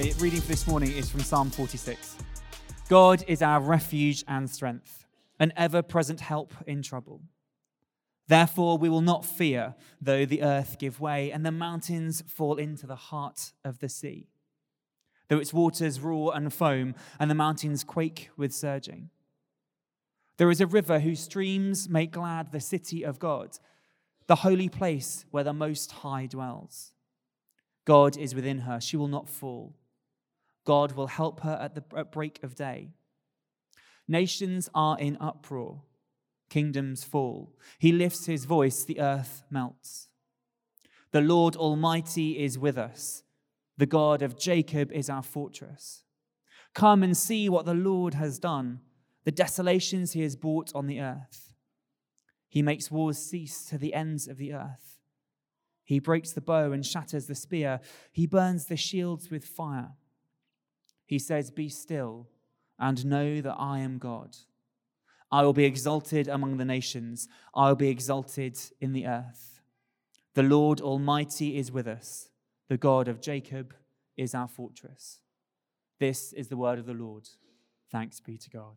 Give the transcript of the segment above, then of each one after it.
The reading for this morning is from Psalm 46. God is our refuge and strength, an ever present help in trouble. Therefore, we will not fear, though the earth give way and the mountains fall into the heart of the sea, though its waters roar and foam and the mountains quake with surging. There is a river whose streams make glad the city of God, the holy place where the Most High dwells. God is within her, she will not fall. God will help her at the break of day. Nations are in uproar kingdoms fall. He lifts his voice, the earth melts. The Lord Almighty is with us. The God of Jacob is our fortress. Come and see what the Lord has done, the desolations he has brought on the earth. He makes wars cease to the ends of the earth. He breaks the bow and shatters the spear. He burns the shields with fire. He says, Be still and know that I am God. I will be exalted among the nations. I will be exalted in the earth. The Lord Almighty is with us. The God of Jacob is our fortress. This is the word of the Lord. Thanks be to God.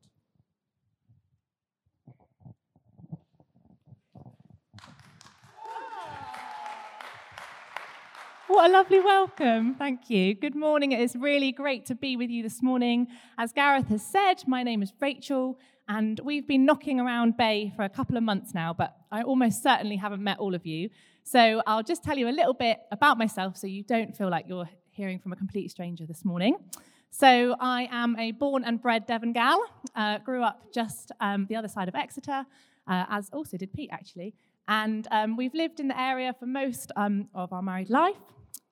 What a lovely welcome. Thank you. Good morning. It is really great to be with you this morning. As Gareth has said, my name is Rachel, and we've been knocking around Bay for a couple of months now, but I almost certainly haven't met all of you. So I'll just tell you a little bit about myself so you don't feel like you're hearing from a complete stranger this morning. So I am a born and bred Devon gal, uh, grew up just um, the other side of Exeter, uh, as also did Pete actually. And um, we've lived in the area for most um, of our married life.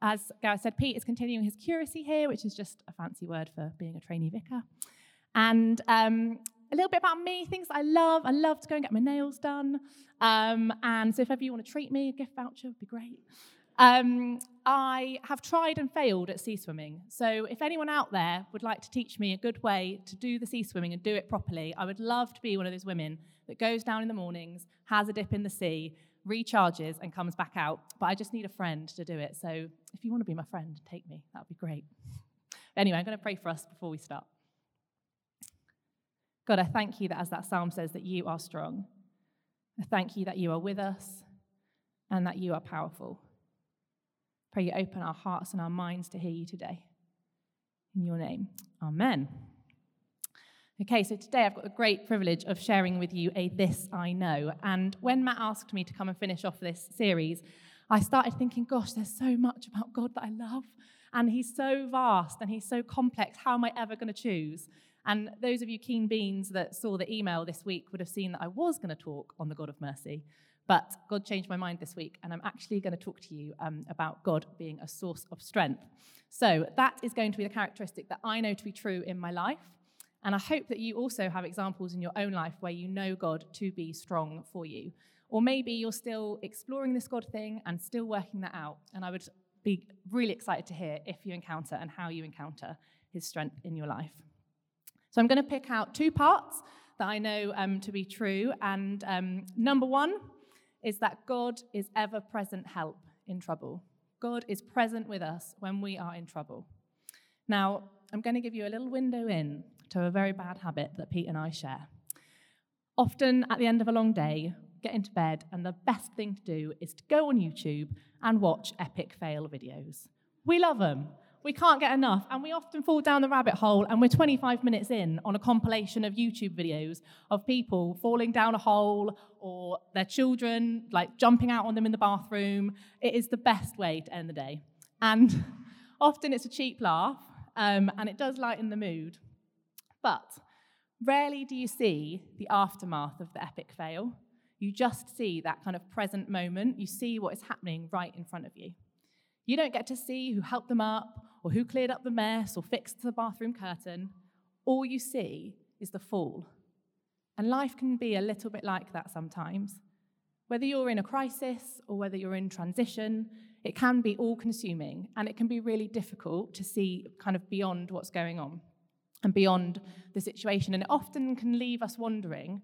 As Gareth said, Pete is continuing his curacy here, which is just a fancy word for being a trainee vicar. And um, a little bit about me, things I love. I love to go and get my nails done. Um, and so if ever you want to treat me, a gift voucher would be great. Um, I have tried and failed at sea swimming. So if anyone out there would like to teach me a good way to do the sea swimming and do it properly, I would love to be one of those women that goes down in the mornings, has a dip in the sea, recharges, and comes back out. But I just need a friend to do it. So if you want to be my friend, take me. That would be great. Anyway, I'm going to pray for us before we start. God, I thank you that as that psalm says, that you are strong. I thank you that you are with us and that you are powerful. Pray you open our hearts and our minds to hear you today. In your name, amen. Okay, so today I've got the great privilege of sharing with you a This I Know. And when Matt asked me to come and finish off this series, I started thinking, gosh, there's so much about God that I love. And he's so vast and he's so complex. How am I ever going to choose? And those of you keen beans that saw the email this week would have seen that I was going to talk on the God of mercy. But God changed my mind this week, and I'm actually going to talk to you um, about God being a source of strength. So, that is going to be the characteristic that I know to be true in my life. And I hope that you also have examples in your own life where you know God to be strong for you. Or maybe you're still exploring this God thing and still working that out. And I would be really excited to hear if you encounter and how you encounter his strength in your life. So I'm going to pick out two parts that I know um, to be true. And um, number one is that God is ever present help in trouble. God is present with us when we are in trouble. Now, I'm going to give you a little window in to a very bad habit that Pete and I share. Often at the end of a long day, get into bed, and the best thing to do is to go on YouTube and watch epic fail videos. We love them we can't get enough. And we often fall down the rabbit hole, and we're 25 minutes in on a compilation of YouTube videos of people falling down a hole or their children like jumping out on them in the bathroom. It is the best way to end the day. And often it's a cheap laugh, um, and it does lighten the mood. But rarely do you see the aftermath of the epic fail. You just see that kind of present moment. You see what is happening right in front of you. You don't get to see who helped them up or who cleared up the mess or fixed the bathroom curtain. All you see is the fall. And life can be a little bit like that sometimes. Whether you're in a crisis or whether you're in transition, it can be all consuming and it can be really difficult to see kind of beyond what's going on and beyond the situation. And it often can leave us wondering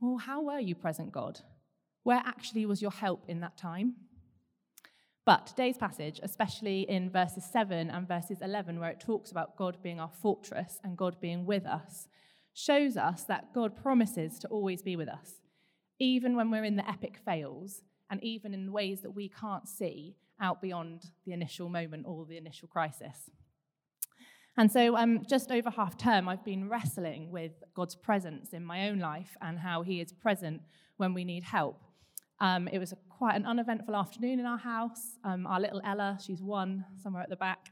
well, how were you present, God? Where actually was your help in that time? But today's passage, especially in verses 7 and verses 11, where it talks about God being our fortress and God being with us, shows us that God promises to always be with us, even when we're in the epic fails and even in ways that we can't see out beyond the initial moment or the initial crisis. And so, um, just over half term, I've been wrestling with God's presence in my own life and how He is present when we need help. Um, it was a, quite an uneventful afternoon in our house. Um, our little Ella, she's one, somewhere at the back,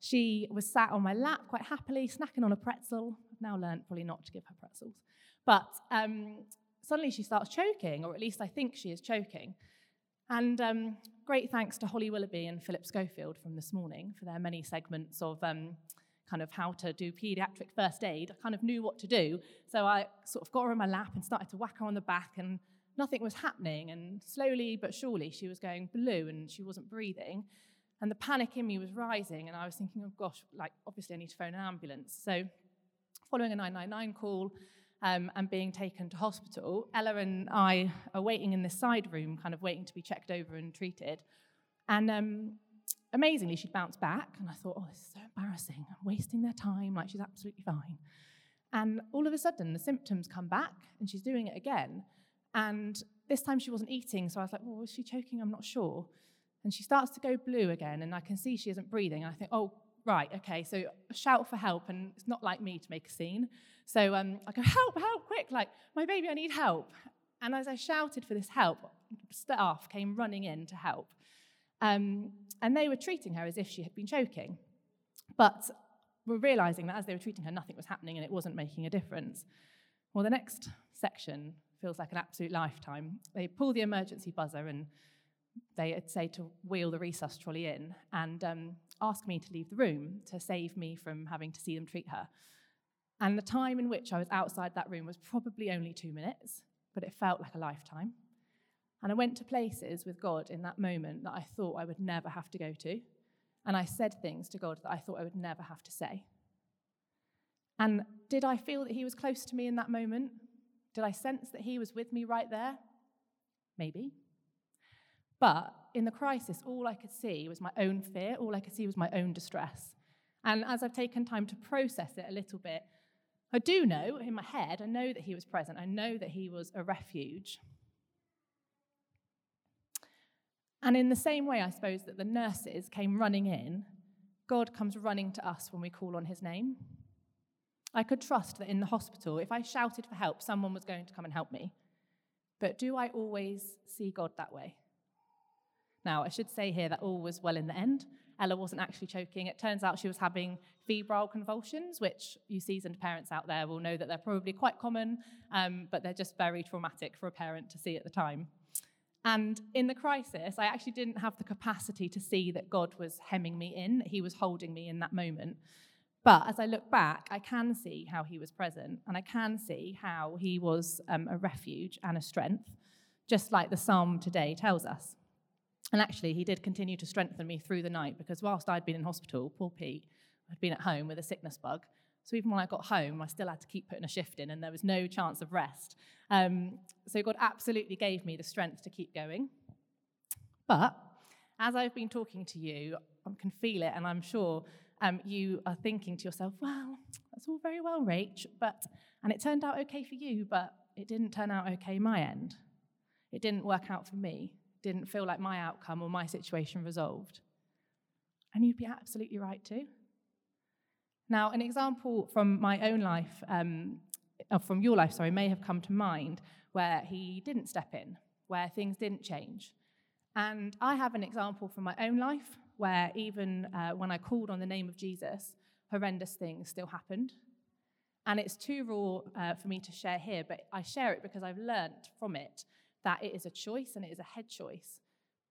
she was sat on my lap quite happily, snacking on a pretzel. I've now learned probably not to give her pretzels. But um, suddenly she starts choking, or at least I think she is choking. And um, great thanks to Holly Willoughby and Philip Schofield from this morning for their many segments of um, kind of how to do pediatric first aid, I kind of knew what to do. So I sort of got her on my lap and started to whack her on the back, and nothing was happening. And slowly but surely, she was going blue and she wasn't breathing. And the panic in me was rising, and I was thinking, oh gosh, like obviously I need to phone an ambulance. So, following a 999 call um, and being taken to hospital, Ella and I are waiting in this side room, kind of waiting to be checked over and treated. And um, amazingly, she'd bounced back, and I thought, oh, this is so embarrassing. I'm wasting their time, like she's absolutely fine. And all of a sudden, the symptoms come back, and she's doing it again. And this time she wasn't eating, so I was like, well, was she choking? I'm not sure. And she starts to go blue again, and I can see she isn't breathing. And I think, oh, right, okay, so shout for help, and it's not like me to make a scene. So um, I go, help, help, quick, like, my baby, I need help. And as I shouted for this help, staff came running in to help. Um, and they were treating her as if she had been choking. But we're realizing that as they were treating her, nothing was happening and it wasn't making a difference. Well, the next section feels like an absolute lifetime. They pull the emergency buzzer and they say to wheel the resus trolley in and um, ask me to leave the room to save me from having to see them treat her. And the time in which I was outside that room was probably only two minutes, but it felt like a lifetime. And I went to places with God in that moment that I thought I would never have to go to. And I said things to God that I thought I would never have to say. And did I feel that He was close to me in that moment? Did I sense that He was with me right there? Maybe. But in the crisis, all I could see was my own fear, all I could see was my own distress. And as I've taken time to process it a little bit, I do know in my head, I know that he was present. I know that he was a refuge. And in the same way, I suppose, that the nurses came running in, God comes running to us when we call on his name. I could trust that in the hospital, if I shouted for help, someone was going to come and help me. But do I always see God that way? Now, I should say here that all was well in the end. Ella wasn't actually choking. It turns out she was having febrile convulsions, which you seasoned parents out there will know that they're probably quite common, um, but they're just very traumatic for a parent to see at the time. And in the crisis, I actually didn't have the capacity to see that God was hemming me in, that He was holding me in that moment. But as I look back, I can see how He was present, and I can see how He was um, a refuge and a strength, just like the psalm today tells us. And actually, he did continue to strengthen me through the night because whilst I'd been in hospital, poor Pete had been at home with a sickness bug. So even when I got home, I still had to keep putting a shift in, and there was no chance of rest. Um, so God absolutely gave me the strength to keep going. But as I've been talking to you, I can feel it, and I'm sure um, you are thinking to yourself, well, that's all very well, Rach, but, and it turned out okay for you, but it didn't turn out okay my end. It didn't work out for me didn't feel like my outcome or my situation resolved. And you'd be absolutely right too. Now, an example from my own life, um, uh, from your life, sorry, may have come to mind where he didn't step in, where things didn't change. And I have an example from my own life where even uh, when I called on the name of Jesus, horrendous things still happened. And it's too raw uh, for me to share here, but I share it because I've learnt from it that it is a choice and it is a head choice,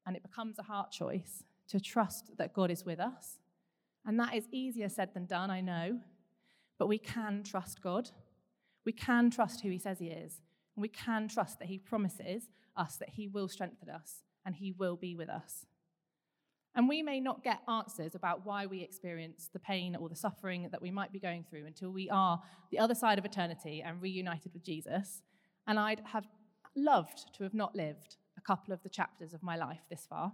and it becomes a heart choice to trust that God is with us. And that is easier said than done, I know, but we can trust God. We can trust who He says He is, and we can trust that He promises us that He will strengthen us and He will be with us. And we may not get answers about why we experience the pain or the suffering that we might be going through until we are the other side of eternity and reunited with Jesus. And I'd have loved to have not lived a couple of the chapters of my life this far.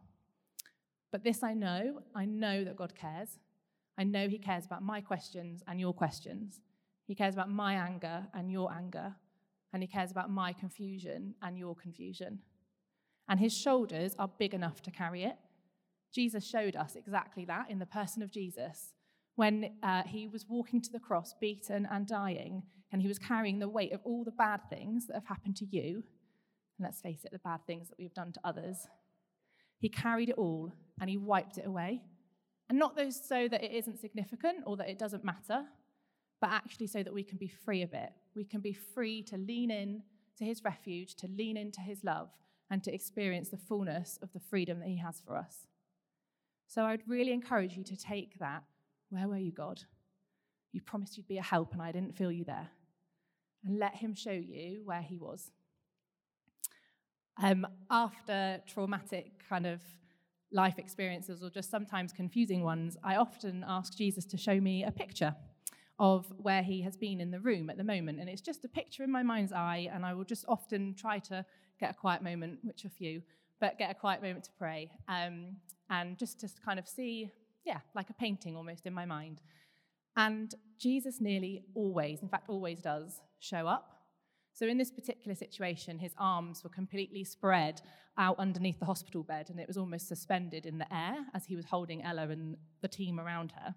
But this I know I know that God cares. I know He cares about my questions and your questions. He cares about my anger and your anger. And He cares about my confusion and your confusion. And His shoulders are big enough to carry it. Jesus showed us exactly that in the person of Jesus when uh, he was walking to the cross, beaten and dying, and he was carrying the weight of all the bad things that have happened to you. And let's face it, the bad things that we've done to others. He carried it all and he wiped it away. And not those so that it isn't significant or that it doesn't matter, but actually so that we can be free of it. We can be free to lean in to his refuge, to lean into his love, and to experience the fullness of the freedom that he has for us. So I would really encourage you to take that where were you, God? You promised you'd be a help, and I didn't feel you there. And let Him show you where He was. Um, after traumatic kind of life experiences or just sometimes confusing ones, I often ask Jesus to show me a picture of where he has been in the room at the moment. And it's just a picture in my mind's eye, and I will just often try to get a quiet moment, which are few, but get a quiet moment to pray um, and just to kind of see yeah, like a painting almost in my mind. And Jesus nearly always, in fact, always does show up. So in this particular situation, his arms were completely spread out underneath the hospital bed, and it was almost suspended in the air as he was holding Ella and the team around her.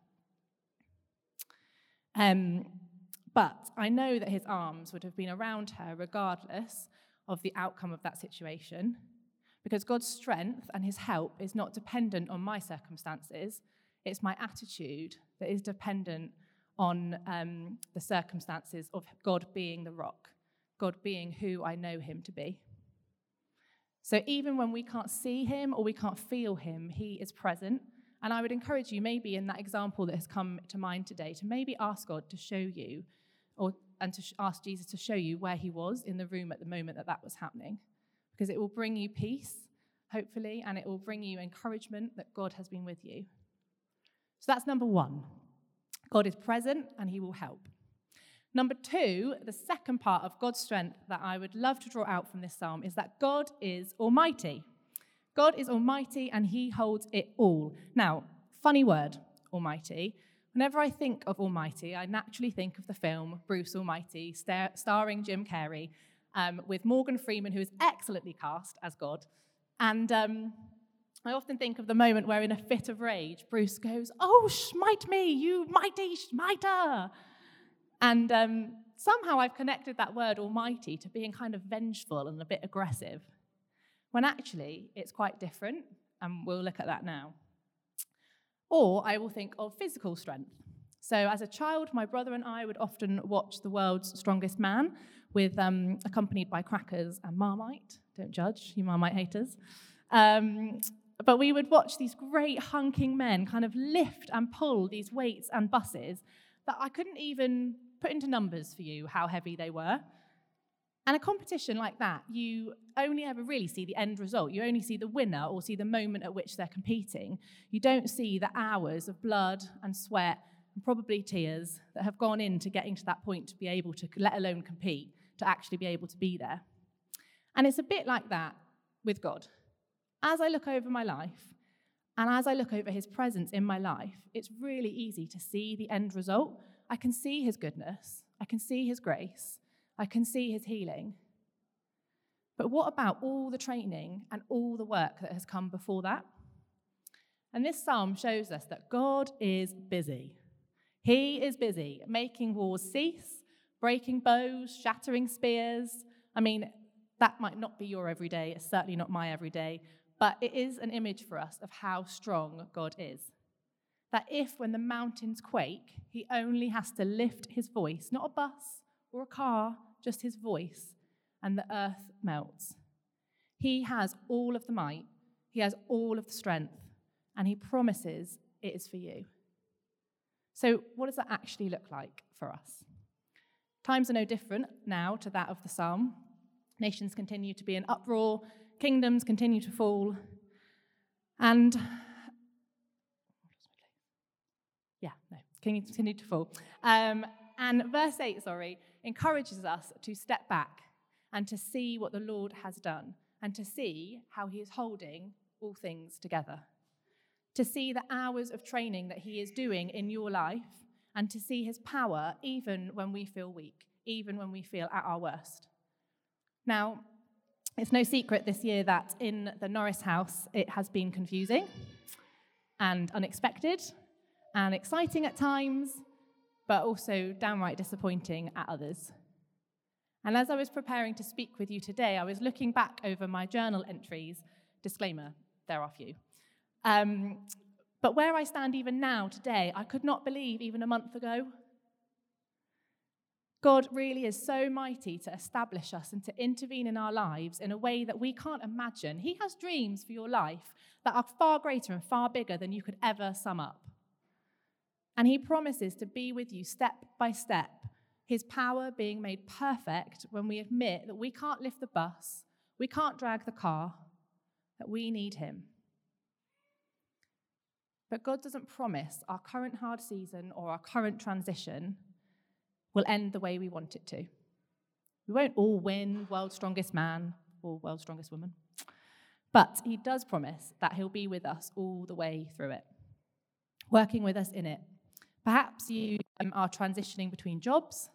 Um, but I know that his arms would have been around her regardless of the outcome of that situation, because God's strength and his help is not dependent on my circumstances, it's my attitude that is dependent on um, the circumstances of God being the rock, God being who I know him to be. So even when we can't see him or we can't feel him, he is present. And I would encourage you, maybe in that example that has come to mind today, to maybe ask God to show you, or and to ask Jesus to show you where he was in the room at the moment that that was happening, because it will bring you peace, hopefully, and it will bring you encouragement that God has been with you. So that's number one. God is present and he will help. Number two, the second part of God's strength that I would love to draw out from this psalm is that God is almighty. God is almighty and he holds it all. Now, funny word, almighty. Whenever I think of almighty, I naturally think of the film Bruce Almighty, star- starring Jim Carrey, um, with Morgan Freeman, who is excellently cast as God. And um, I often think of the moment where, in a fit of rage, Bruce goes, Oh, smite me, you mighty smiter. And um, somehow I've connected that word almighty to being kind of vengeful and a bit aggressive, when actually it's quite different, and we'll look at that now. Or I will think of physical strength. So, as a child, my brother and I would often watch The World's Strongest Man, with um, accompanied by crackers and Marmite. Don't judge, you Marmite haters. Um, but we would watch these great hunking men kind of lift and pull these weights and buses that I couldn't even put into numbers for you how heavy they were. And a competition like that, you only ever really see the end result. You only see the winner or see the moment at which they're competing. You don't see the hours of blood and sweat and probably tears that have gone into getting to that point to be able to, let alone compete, to actually be able to be there. And it's a bit like that with God as I look over my life and as I look over his presence in my life, it's really easy to see the end result. I can see his goodness, I can see his grace, I can see his healing. But what about all the training and all the work that has come before that? And this psalm shows us that God is busy. He is busy making wars cease, breaking bows, shattering spears. I mean, that might not be your everyday, it's certainly not my everyday, but it is an image for us of how strong God is. That if, when the mountains quake, he only has to lift his voice, not a bus or a car, just his voice, and the earth melts. He has all of the might, he has all of the strength, and he promises it is for you. So, what does that actually look like for us? Times are no different now to that of the psalm. Nations continue to be in uproar, kingdoms continue to fall. And, yeah, no, kingdoms continue to fall. Um, and verse 8, sorry, encourages us to step back and to see what the Lord has done and to see how he is holding all things together. to see the hours of training that He is doing in your life, and to see His power even when we feel weak, even when we feel at our worst. Now, it's no secret this year that in the Norris house it has been confusing and unexpected and exciting at times, but also downright disappointing at others. And as I was preparing to speak with you today, I was looking back over my journal entries. Disclaimer, there are few. Um, but where I stand even now, today, I could not believe even a month ago. God really is so mighty to establish us and to intervene in our lives in a way that we can't imagine. He has dreams for your life that are far greater and far bigger than you could ever sum up. And He promises to be with you step by step, His power being made perfect when we admit that we can't lift the bus, we can't drag the car, that we need Him. But God doesn't promise our current hard season or our current transition will end the way we want it to. We won't all win World's Strongest Man or World's Strongest Woman. But He does promise that He'll be with us all the way through it, working with us in it. Perhaps you um, are transitioning between jobs,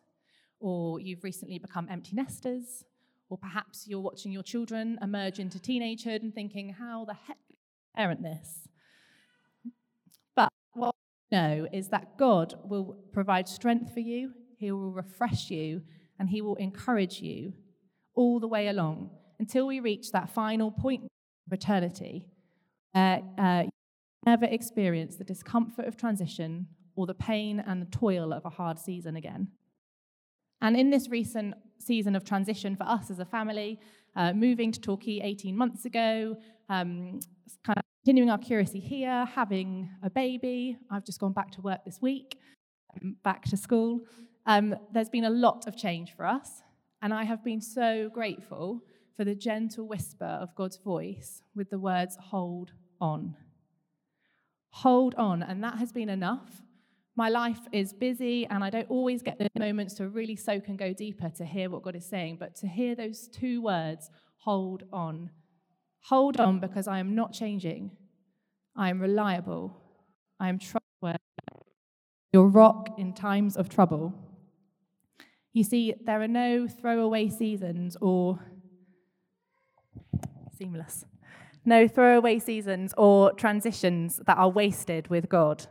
or you've recently become empty nesters, or perhaps you're watching your children emerge into teenagehood and thinking, how the heck parent this? But what we know is that God will provide strength for you, He will refresh you, and He will encourage you all the way along until we reach that final point of eternity. Uh, uh, you never experience the discomfort of transition or the pain and the toil of a hard season again. And in this recent season of transition for us as a family, uh, moving to Torquay 18 months ago, um, kind of continuing our curacy here, having a baby. I've just gone back to work this week, um, back to school. Um, there's been a lot of change for us, and I have been so grateful for the gentle whisper of God's voice with the words, hold on. Hold on, and that has been enough. My life is busy, and I don't always get the moments to really soak and go deeper to hear what God is saying, but to hear those two words, hold on, Hold on because I am not changing. I am reliable. I am trustworthy. Your rock in times of trouble. You see, there are no throwaway seasons or seamless. No throwaway seasons or transitions that are wasted with God.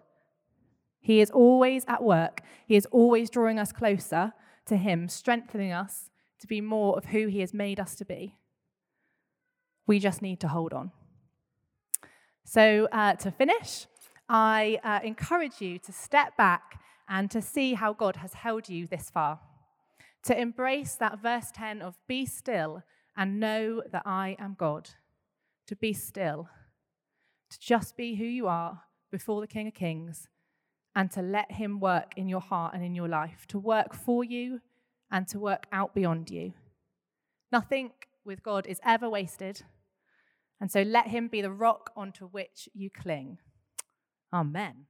He is always at work. He is always drawing us closer to Him, strengthening us to be more of who He has made us to be. We just need to hold on. So, uh, to finish, I uh, encourage you to step back and to see how God has held you this far. To embrace that verse 10 of be still and know that I am God. To be still. To just be who you are before the King of Kings and to let Him work in your heart and in your life, to work for you and to work out beyond you. Nothing with God is ever wasted. And so let him be the rock onto which you cling. Amen.